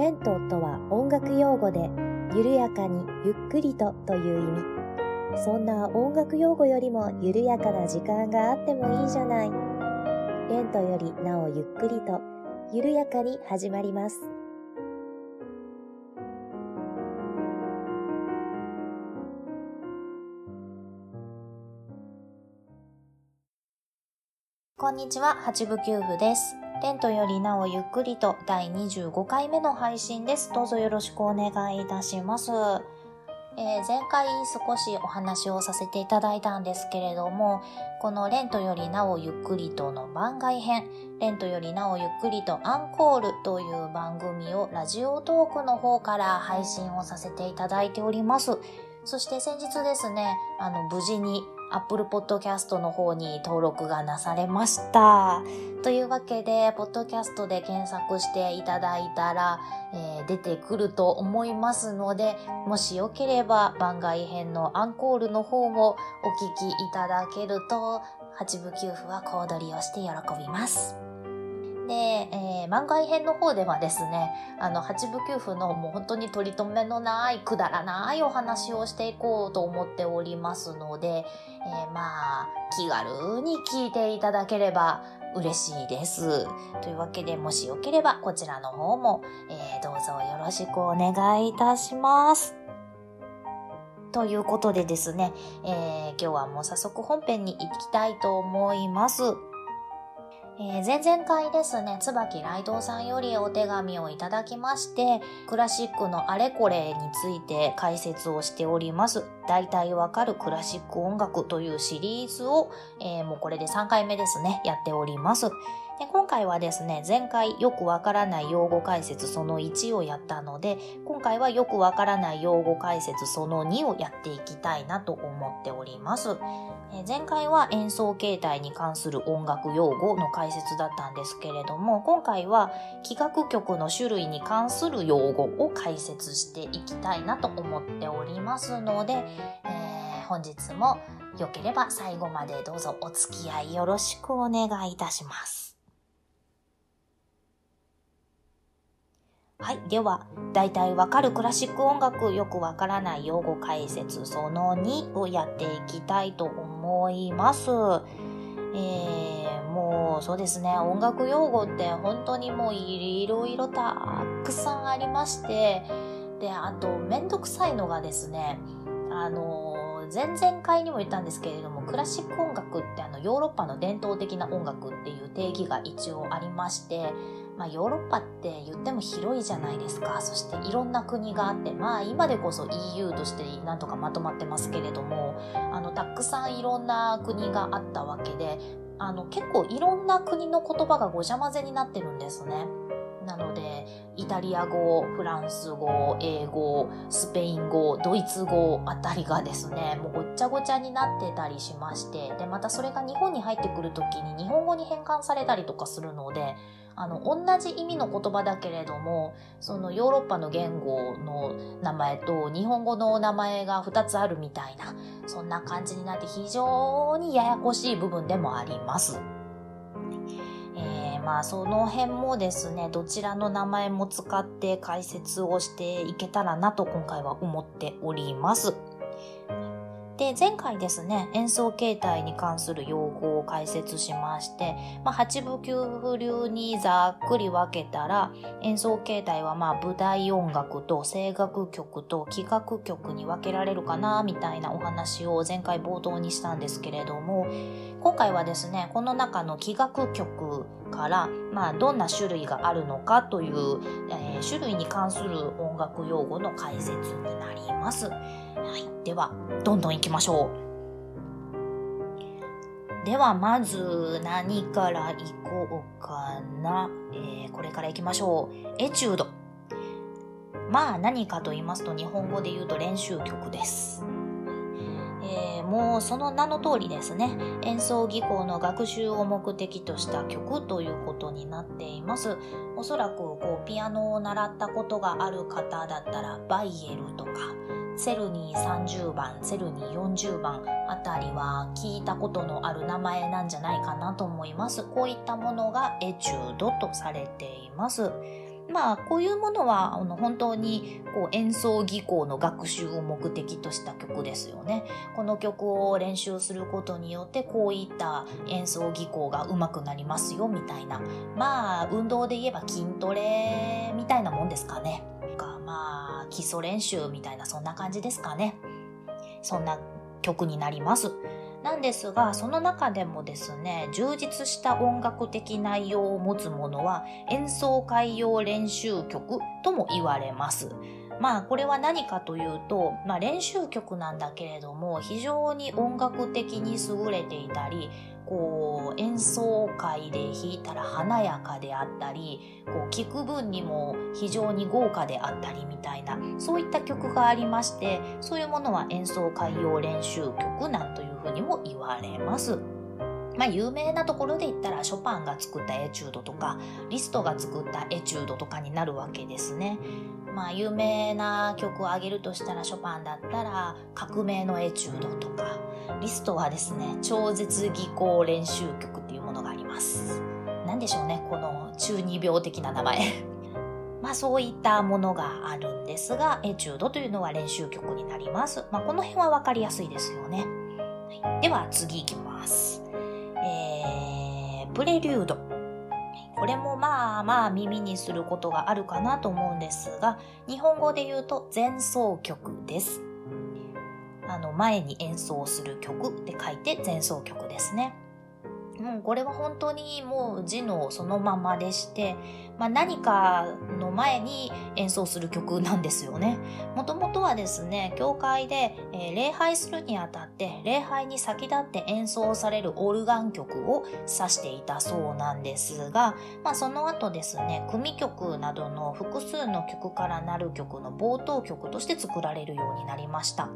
レントとは音楽用語で、緩やかにゆっくりとという意味。そんな音楽用語よりも緩やかな時間があってもいいじゃない。レントよりなおゆっくりと、緩やかに始まります。こんにちは、八部九夫です。テントよりなおゆっくりと第25回目の配信です。どうぞよろしくお願いいたします。えー、前回少しお話をさせていただいたんですけれども、このレントよりなおゆっくりとの番外編、レントよりなおゆっくりとアンコールという番組をラジオトークの方から配信をさせていただいております。そして先日ですね、あの、無事に Apple Podcast の方に登録がなされました。というわけで、ポッドキャストで検索していただいたら、えー、出てくると思いますので、もしよければ番外編のアンコールの方もお聞きいただけると、八部九夫は小躍りをして喜びます。で、えー、番外編の方ではですね、あの、八部九夫のもう本当に取り留めのないくだらないお話をしていこうと思っておりますので、えー、まあ、気軽に聞いていただければ嬉しいです。というわけで、もしよければこちらの方も、えー、どうぞよろしくお願いいたします。ということでですね、えー、今日はもう早速本編に行きたいと思います。えー、前々回ですね、椿雷道さんよりお手紙をいただきまして、クラシックのあれこれについて解説をしております。大体わかるクラシック音楽というシリーズを、えー、もうこれで3回目ですね、やっております。で今回はですね、前回よくわからない用語解説その1をやったので、今回はよくわからない用語解説その2をやっていきたいなと思っております。え前回は演奏形態に関する音楽用語の解説だったんですけれども、今回は器楽曲の種類に関する用語を解説していきたいなと思っておりますので、えー、本日も良ければ最後までどうぞお付き合いよろしくお願いいたします。はい。では、大体わかるクラシック音楽、よくわからない用語解説その2をやっていきたいと思います。えー、もうそうですね、音楽用語って本当にもういろいろたくさんありまして、で、あとめんどくさいのがですね、あの、前々回にも言ったんですけれども、クラシック音楽ってあのヨーロッパの伝統的な音楽っていう定義が一応ありまして、まあ、ヨーロッパって言っても広いじゃないですか。そしていろんな国があって、まあ今でこそ EU としてなんとかまとまってますけれども、あの、たくさんいろんな国があったわけで、あの、結構いろんな国の言葉がごちゃ混ぜになってるんですね。なので、イタリア語、フランス語、英語、スペイン語、ドイツ語あたりがですね、もうごっちゃごちゃになってたりしまして、で、またそれが日本に入ってくるときに日本語に変換されたりとかするので、あの、同じ意味の言葉だけれども、そのヨーロッパの言語の名前と日本語の名前が2つあるみたいな、そんな感じになって非常にややこしい部分でもあります。え、まあその辺もですね、どちらの名前も使って解説をしていけたらなと今回は思っております。で、前回ですね、演奏形態に関する用語を解説しまして、まあ、八部九部流にざっくり分けたら、演奏形態はまあ舞台音楽と声楽曲と器楽曲に分けられるかな、みたいなお話を前回冒頭にしたんですけれども、今回はですね、この中の器楽曲から、まあ、どんな種類があるのかという、えー、種類に関する学用語の解説になります。はい。では、どんどん行きましょう。では、まず何から行こうかな。えー、これから行きましょう。エチュード。まあ何かと言いますと日本語で言うと練習曲です。えー、もうその名の通りですね演奏技巧の学習を目的とした曲ということになっていますおそらくこうピアノを習ったことがある方だったらバイエルとかセルニー30番、セルニー40番あたりは聞いたことのある名前なんじゃないかなと思います。こういったものがエチュードとされています。まあ、こういうものは、あの、本当に、こう、演奏技巧の学習を目的とした曲ですよね。この曲を練習することによって、こういった演奏技巧が上手くなりますよ、みたいな。まあ、運動で言えば筋トレみたいなもんですかね。かまあ、基礎練習みたいな、そんな感じですかね。そんな曲になります。なんですが、その中でもですね、充実した音楽的内容を持つものは演奏会用練習曲とも言われます。まあこれは何かというと、まあ練習曲なんだけれども非常に音楽的に優れていたり、こう演奏会で弾いたら華やかであったりこう聞く分にも非常に豪華であったりみたいなそういった曲がありましてそういうものは演奏会用練習曲なんというふうにも言われます。まあ、有名なところで言ったらショパンが作ったエチュードとかリストが作ったエチュードとかになるわけですね。まあ有名な曲を挙げるとしたらショパンだったら革命のエチュードとかリストはですね超絶技巧練習曲っていうものがあります。何でしょうねこの中二病的な名前。まあそういったものがあるんですがエチュードというのは練習曲になります。まあこの辺は分かりやすいですよね、はい、では次いきます。えー、プレリュード。これもまあまあ耳にすることがあるかなと思うんですが、日本語で言うと前奏曲です。の、前に演奏する曲って書いて前奏曲ですね。う、これは本当にもう字のそのままでして、まあ、何かの前に演奏する曲なんですよね。もともとはですね、教会で、え、礼拝するにあたって礼拝に先立って演奏されるオルガン曲を指していたそうなんですが、まあ、その後ですね、組曲などの複数の曲からなる曲の冒頭曲として作られるようになりました。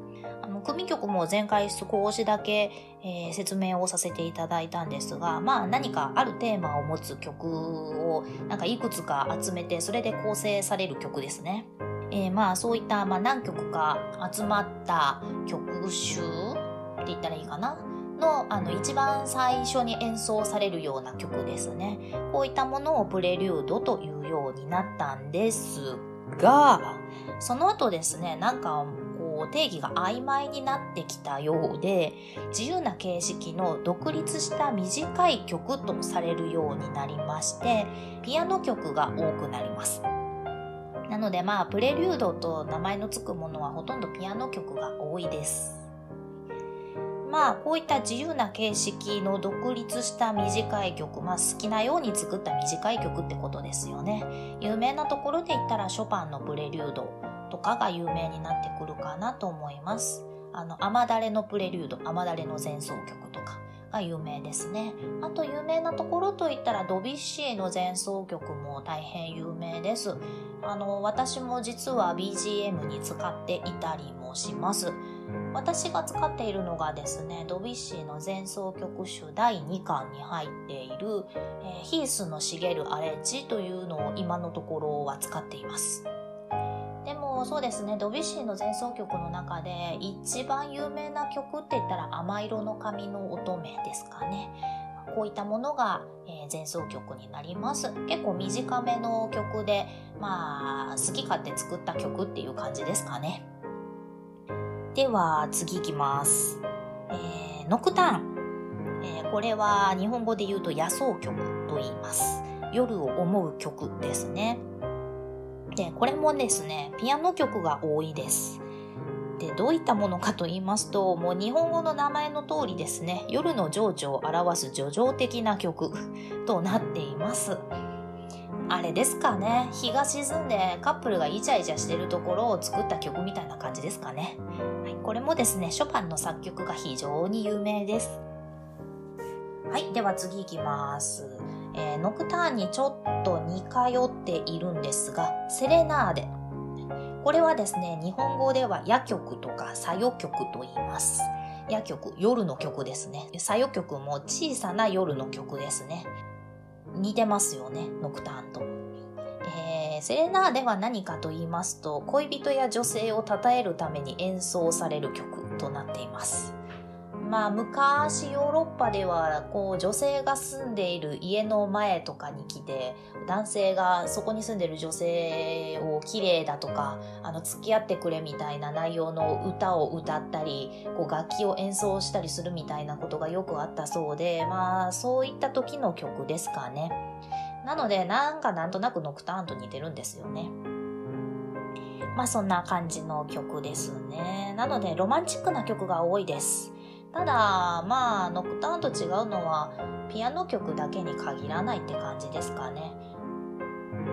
組曲も前回少しだけ、えー、説明をさせていただいたんですが、まあ何かあるテーマを持つ曲をなんかいくつか集めてそれで構成される曲ですね。えー、まあそういった、まあ、何曲か集まった曲集って言ったらいいかな？のあの一番最初に演奏されるような曲ですね。こういったものをプレリュードというようになったんですが、その後ですね、なんかこう定義が曖昧になってきたようで自由な形式の独立した短い曲とされるようになりましてピアノ曲が多くなります。なのでまあプレリュードと名前の付くものはほとんどピアノ曲が多いです。まあこういった自由な形式の独立した短い曲、まあ好きなように作った短い曲ってことですよね。有名なところで言ったらショパンのプレリュード。とかが有名になってくるかなと思います。あの、雨だれのプレリュード、雨だれの前奏曲とかが有名ですね。あと有名なところといったらドビュッシーの前奏曲も大変有名です。あの、私も実は BGM に使っていたりもします。私が使っているのがですね、ドビュッシーの前奏曲集第2巻に入っている、えー、ヒースの茂るアレッジというのを今のところは使っています。でもそうですねドビュッシーの前奏曲の中で一番有名な曲って言ったら「甘色の髪の乙女」ですかね。こういったものが、前奏曲になります。結構短めの曲でまあ好き勝手作った曲っていう感じですかね。では次いきます、えー、ノクターン、えー、これは日本語で言うと野草曲と言います。夜を思う曲ですね。で、これもですね、ピアノ曲が多いです。で、どういったものかと言いますと、もう日本語の名前の通りですね、夜の情緒を表す叙情的な曲となっています。あれですかね、日が沈んでカップルがイチャイチャしてるところを作った曲みたいな感じですかね。はい、これもですね、ショパンの作曲が非常に有名です。はい、では次いきます。えー、ノクターンにちょっと似通っているんですが、セレナーデ。これはですね、日本語では夜曲とか作業曲と言います。夜曲、夜の曲ですね。作業曲も小さな夜の曲ですね。似てますよね、ノクターンと。えー、セレナーデは何かと言いますと、恋人や女性を称えるために演奏される曲となっています。まあ昔ヨーロッパではこう女性が住んでいる家の前とかに来て男性がそこに住んでる女性を綺麗だとかあの付き合ってくれみたいな内容の歌を歌ったりこう楽器を演奏したりするみたいなことがよくあったそうでまあそういった時の曲ですかね。なのでなんかなんとなくノクターンと似てるんですよね。まあそんな感じの曲ですね。なのでロマンチックな曲が多いです。ただ、まあ、ノクターンと違うのは、ピアノ曲だけに限らないって感じですかね。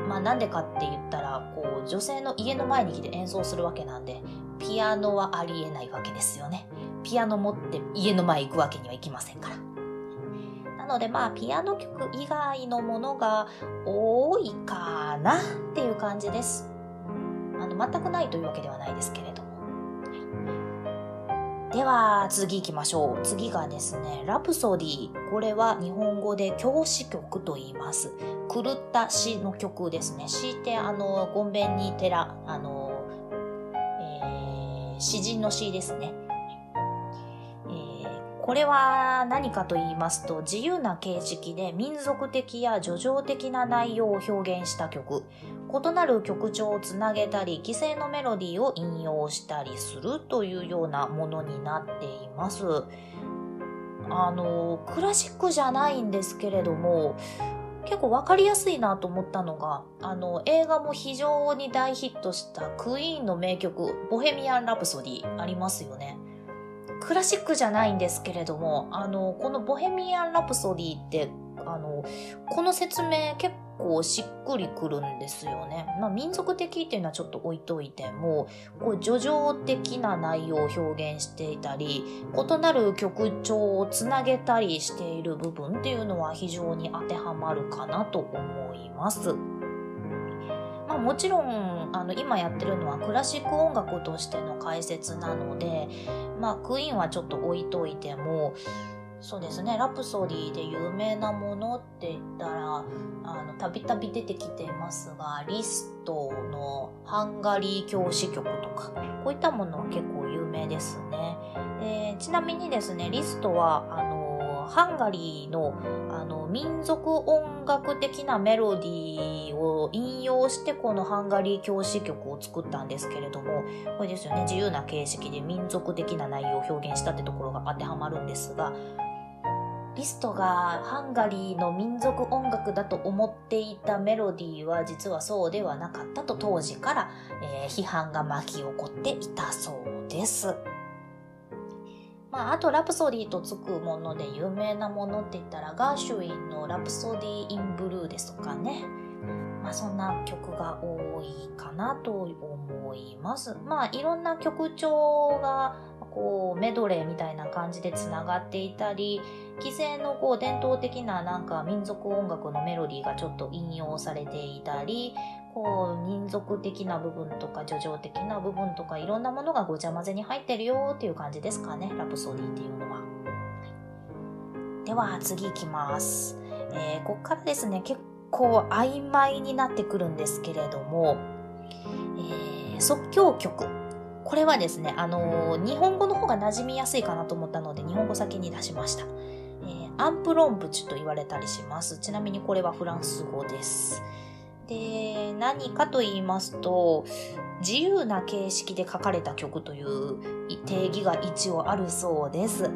まあ、なんでかって言ったら、こう、女性の家の前に来て演奏するわけなんで、ピアノはありえないわけですよね。ピアノ持って家の前行くわけにはいきませんから。なのでまあ、ピアノ曲以外のものが多いかなっていう感じです。あの、全くないというわけではないですけれど。では次行きましょう。次がですね、ラプソディ。これは日本語で教師曲と言います。狂った詩の曲ですね。詩ってあの、ゴンベンに寺、あの、えー、詩人の詩ですね。これは何かと言いますと自由な形式で民族的や叙情的な内容を表現した曲異なる曲調をつなげたり既成のメロディーを引用したりするというようなものになっていますあのクラシックじゃないんですけれども結構わかりやすいなと思ったのが、あの、映画も非常に大ヒットしたクイーンの名曲、ボヘミアン・ラプソディありますよね。クラシックじゃないんですけれども、あの、このボヘミアン・ラプソディって、あの、この説明結構しっくりくるんですよね。まあ、民族的っていうのはちょっと置いといても、こう、叙情的な内容を表現していたり、異なる曲調をつなげたりしている部分っていうのは非常に当てはまるかなと思います。まあ、もちろんあの今やってるのはクラシック音楽としての解説なので、まあ、クイーンはちょっと置いといてもそうですねラプソディで有名なものって言ったらあのたびたび出てきていますがリストのハンガリー教師曲とかこういったものは結構有名ですね。でちなみにですねリストはあのハンガリーのあの民族音楽的なメロディーを引用してこのハンガリー教師曲を作ったんですけれどもこれですよね自由な形式で民族的な内容を表現したってところが当てはまるんですがリストがハンガリーの民族音楽だと思っていたメロディーは実はそうではなかったと当時から、えー、批判が巻き起こっていたそうです。まあ、あとラプソディーとつくもので有名なものって言ったらガーシュウィンのラプソディ・イン・ブルーですとかね。まあ、そんな曲が多いかなと思います。まあ、いろんな曲調がこうメドレーみたいな感じでつながっていたり既成のこう伝統的ななんか民族音楽のメロディーがちょっと引用されていたりこう民族的な部分とか叙情的な部分とかいろんなものがごちゃ混ぜに入ってるよっていう感じですかねラプソディーっていうのは。では次いきます。えー、こっからですね結構曖昧になってくるんですけれども、えー、即興曲これはですね、あのー、日本語の方が馴染みやすいかなと思ったので日本語先に出しました。えー、アンプロンプチと言われたりします。ちなみにこれはフランス語です。で、何かと言いますと、自由な形式で書かれた曲という定義が一応あるそうです。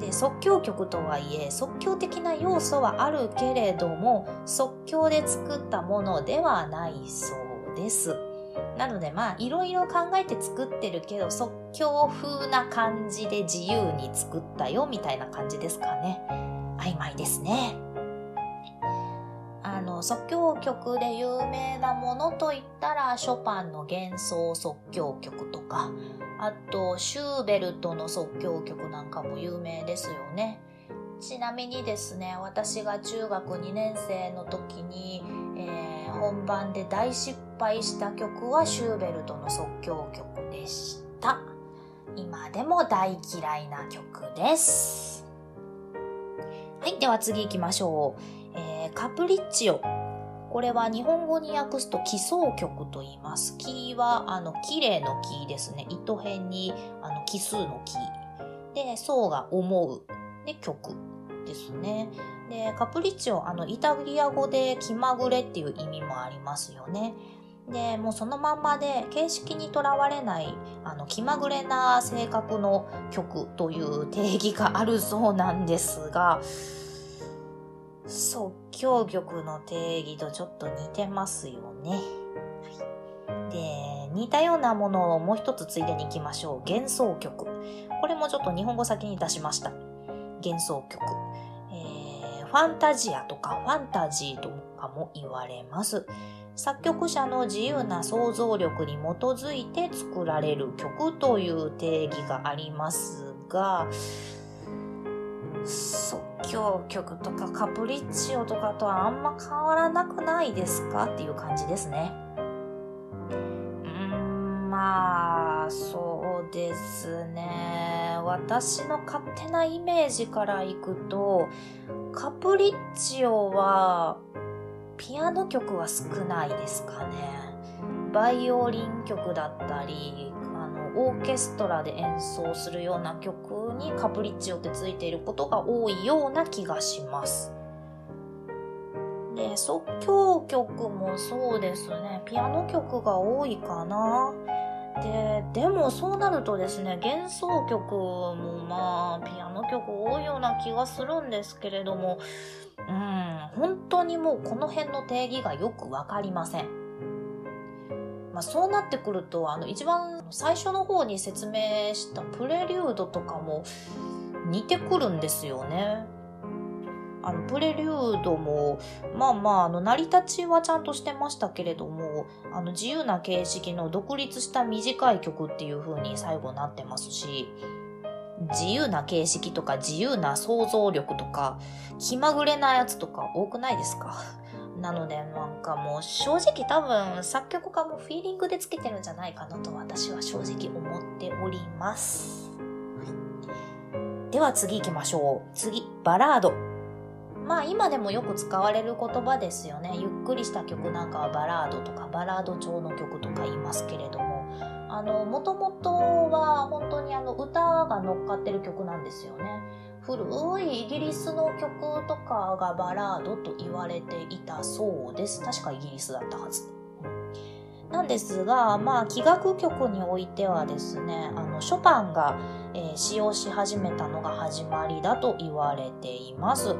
で即興曲とはいえ即興的な要素はあるけれども即興で作ったものではないそうです。なのでまあいろいろ考えて作ってるけど即興風な感じで自由に作ったよみたいな感じですかね。曖昧ですね。あの即興曲で有名なものといったらショパンの幻想即興曲とかあとシューベルトの即興曲なんかも有名ですよねちなみにですね私が中学2年生の時に、えー、本番で大失敗した曲はシューベルトの即興曲でした今でも大嫌いな曲ですはいでは次行きましょうえー、カプリッチオ。これは日本語に訳すと奇想曲と言います。キーは、あの、綺麗のキーですね。糸辺に、あの、奇数のキー。で、そうが思う。で、曲ですね。で、カプリッチオ、あの、イタリア語で気まぐれっていう意味もありますよね。で、もうそのまんまで、形式にとらわれない、あの、気まぐれな性格の曲という定義があるそうなんですが、即興曲の定義とちょっと似てますよね。で、似たようなものをもう一つついでに行きましょう。幻想曲。これもちょっと日本語先に出しました。幻想曲。えー、ファンタジアとかファンタジーとかも言われます。作曲者の自由な想像力に基づいて作られる曲という定義がありますが、即興曲とかカプリッチオとかとはあんま変わらなくないですか？っていう感じですね。うーん、まあ、そうですね。私の勝手なイメージからいくと、カプリッチオは、ピアノ曲は少ないですかね。バイオリン曲だったり、あのオーケストラで演奏するような曲にカプリッチオってついていることが多いような気がします。で、即興曲もそうですね。ピアノ曲が多いかな。で、でもそうなるとですね、幻想曲もまあ、ピアノ曲多いような気がするんですけれども、うん、本当にもうこの辺の定義がよくわかりません。まあ、そうなってくると、あの、一番最初の方に説明したプレリュードとかも似てくるんですよね。あの、プレリュードも、まあまあ、あの、成り立ちはちゃんとしてましたけれども、あの、自由な形式の独立した短い曲っていう風に最後なってますし、自由な形式とか自由な想像力とか気まぐれなやつとか多くないですか？なのでなんかもう正直多分作曲家もフィーリングでつけてるんじゃないかなと私は正直思っております。では次行きましょう。次、バラード。まあ今でもよく使われる言葉ですよね。ゆっくりした曲なんかはバラードとかバラード調の曲とか言いますけれども、あの、もともとは本当にあの歌が乗っかってる曲なんですよね。古いイギリスの曲とかがバラードと言われていたそうです。確かイギリスだったはず。なんですが、まあ、器楽曲においてはですね、あの、ショパンが、えー、使用し始めたのが始まりだと言われています。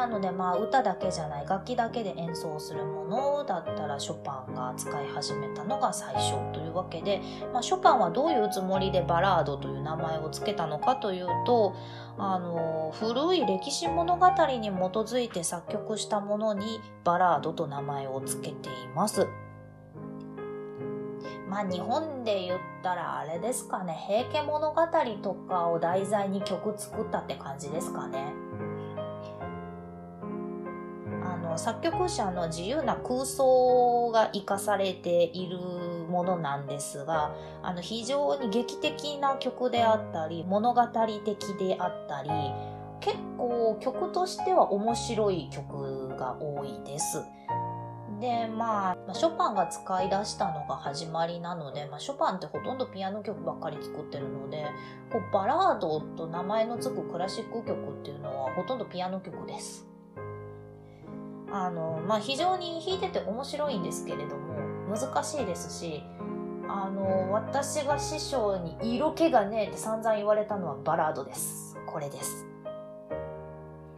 なのでまあ歌だけじゃない楽器だけで演奏するものだったらショパンが使い始めたのが最初というわけで、まあ、ショパンはどういうつもりでバラードという名前を付けたのかというとあの古い歴史物語に基づいて作曲したものにバラードと名前を付けています。まあ日本で言ったらあれですかね、平家物語とかを題材に曲作ったって感じですかね。の作曲者の自由な空想が生かされているものなんですがあの非常に劇的な曲であったり物語的であったり結構曲としては面白い曲が多いです。でまあショパンが使い出したのが始まりなので、まあ、ショパンってほとんどピアノ曲ばっかり作ってるのでこうバラードと名前の付くクラシック曲っていうのはほとんどピアノ曲です。あの、まあ、非常に弾いてて面白いんですけれども、難しいですし、あの、私が師匠に色気がねえって散々言われたのはバラードです。これです。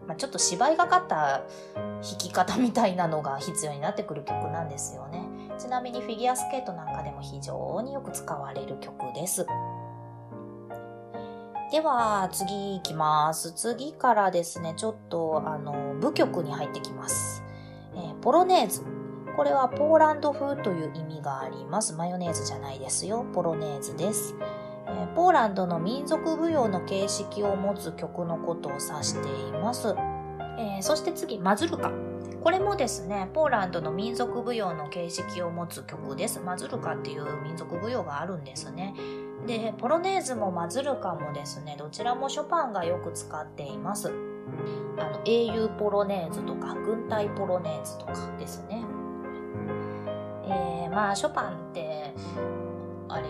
まあ、ちょっと芝居がかった弾き方みたいなのが必要になってくる曲なんですよね。ちなみにフィギュアスケートなんかでも非常によく使われる曲です。では、次行きます。次からですね、ちょっと、あの、部曲に入ってきます。ポロネーズ。これはポーランド風という意味があります。マヨネーズじゃないですよ。ポロネーズです。えー、ポーランドの民族舞踊の形式を持つ曲のことを指しています。えー、そして次、マズルカ。これもですね、ポーランドの民族舞踊の形式を持つ曲です。マズルカっていう民族舞踊があるんですね。で、ポロネーズもマズルカもですね、どちらもショパンがよく使っています。あの、英雄ポロネーズとか、軍隊ポロネーズとかですね。えー、まあ、ショパンって、あれ、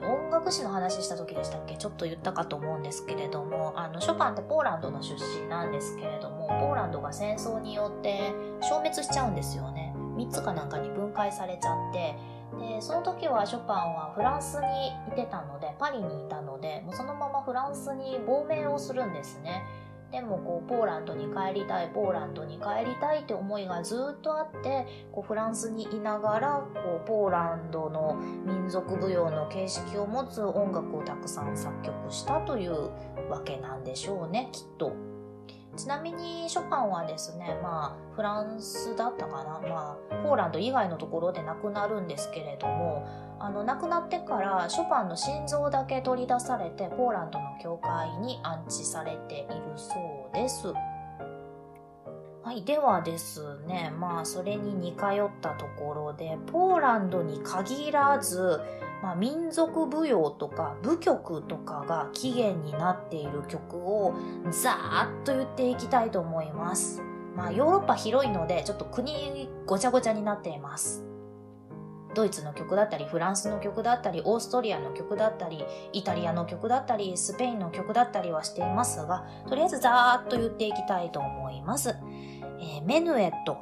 音楽史の話した時でしたっけ？ちょっと言ったかと思うんですけれども、あの、ショパンってポーランドの出身なんですけれども、ポーランドが戦争によって消滅しちゃうんですよね。3つかなんかに分解されちゃって、でその時はショパンはフランスにいてたのでパリにいたのでもうそのままフランスに亡命をするんですねでもこうポーランドに帰りたいポーランドに帰りたいって思いがずっとあってこうフランスにいながらこうポーランドの民族舞踊の形式を持つ音楽をたくさん作曲したというわけなんでしょうねきっと。ちなみにショパンはですね、まあ、フランスだったかな、まあ、ポーランド以外のところで亡くなるんですけれども、あの、亡くなってからショパンの心臓だけ取り出されて、ポーランドの教会に安置されているそうです。はい。ではですね、まあ、それに似通ったところで、ポーランドに限らず、まあ、民族舞踊とか舞曲とかが起源になっている曲をざーっと言っていきたいと思います。まあ、ヨーロッパ広いので、ちょっと国ごちゃごちゃになっています。ドイツの曲だったり、フランスの曲だったり、オーストリアの曲だったり、イタリアの曲だったり、スペインの曲だったりはしていますが、とりあえずざーっと言っていきたいと思います。えー、メヌエット、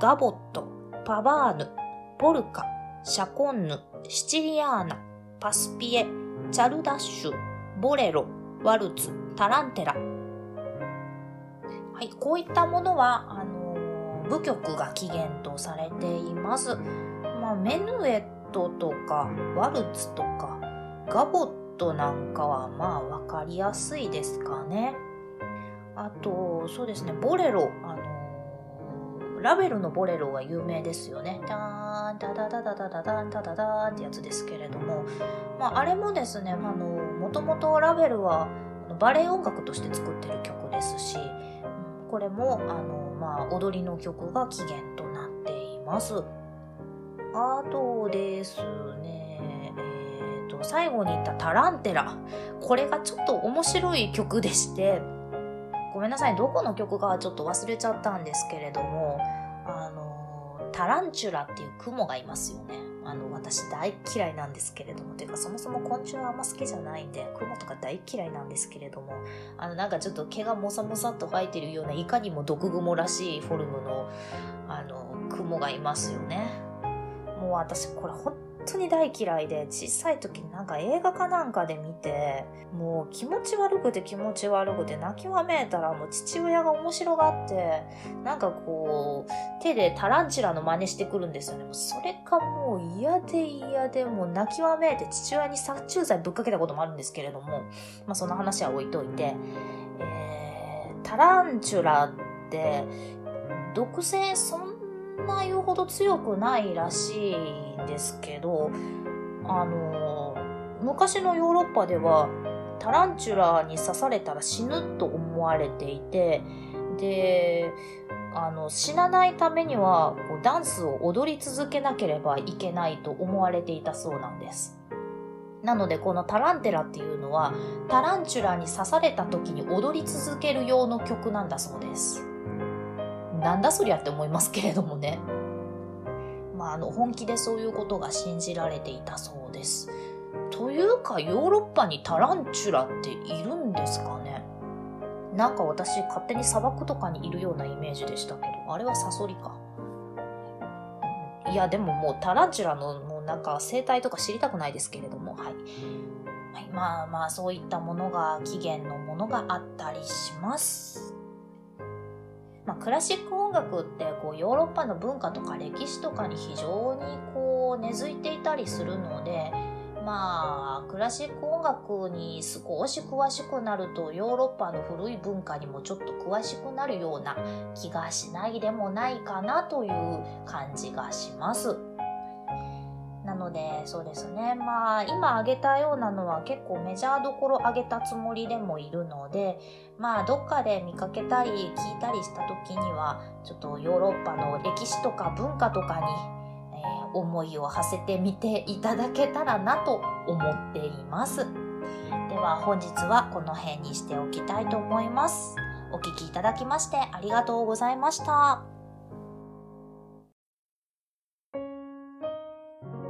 ガボット、パバーヌ、ポルカ、シャコンヌ、シチリアーナ、パスピエ、チャルダッシュ、ボレロ、ワルツ、タランテラ。はい、こういったものは、あの、舞曲が起源とされています。まあ、メヌエットとか、ワルツとか、ガボットなんかは、まあ、わかりやすいですかね。あと、そうですね、ボレロ、あラベルのボレロが有名ですよね。ダーン、ダダダダダダダン、ダダダーンってやつですけれども、まあ、あれもですね、あの、もともとラベルはバレエ音楽として作ってる曲ですし、これも、あの、まあ、踊りの曲が起源となっています。あとですね、えっ、ー、と、最後に言ったタランテラ。これがちょっと面白い曲でして、ごめんなさい、どこの曲かはちょっと忘れちゃったんですけれども、あの、タランチュラっていう雲がいますよね。あの、私大嫌いなんですけれども、ていうかそもそも昆虫はあんま好きじゃないんで、雲とか大嫌いなんですけれども、あの、なんかちょっと毛がもさもさっと生えてるような、いかにも毒蜘蛛らしいフォルムの、あの、雲がいますよね。もう私これ本当に大嫌いで、小さい時になんか映画かなんかで見て、もう気持ち悪くて気持ち悪くて泣きわめいたらもう父親が面白がって、なんかこう、手でタランチュラの真似してくるんですよね。それかもう嫌で嫌でもう泣きわめいて父親に殺虫剤ぶっかけたこともあるんですけれども、まあその話は置いといて、えー、タランチュラって、毒性そんな言うほど強くないらしいんですけど、あの、昔のヨーロッパではタランチュラに刺されたら死ぬと思われていて、で、あの、死なないためにはこうダンスを踊り続けなければいけないと思われていたそうなんです。なのでこのタランテラっていうのはタランチュラに刺された時に踊り続ける用の曲なんだそうです。なんだそりゃって思いますけれどもね。まあ、あの、本気でそういうことが信じられていたそうです。というか、ヨーロッパにタランチュラっているんですかねなんか私、勝手に砂漠とかにいるようなイメージでしたけど、あれはサソリか。いや、でももうタランチュラのもうなんか生態とか知りたくないですけれども、はい。はい、まあまあ、そういったものが、起源のものがあったりします。まあ、クラシック音楽ってこうヨーロッパの文化とか歴史とかに非常にこう根付いていたりするのでまあクラシック音楽に少し詳しくなるとヨーロッパの古い文化にもちょっと詳しくなるような気がしないでもないかなという感じがします。なので、そうですね。まあ、今挙げたようなのは結構メジャーどころ挙げたつもりでもいるので、まあ、どっかで見かけたり聞いたりした時には、ちょっとヨーロッパの歴史とか文化とかに、えー、思いを馳せてみていただけたらなと思っています。では本日はこの辺にしておきたいと思います。お聴きいただきましてありがとうございました。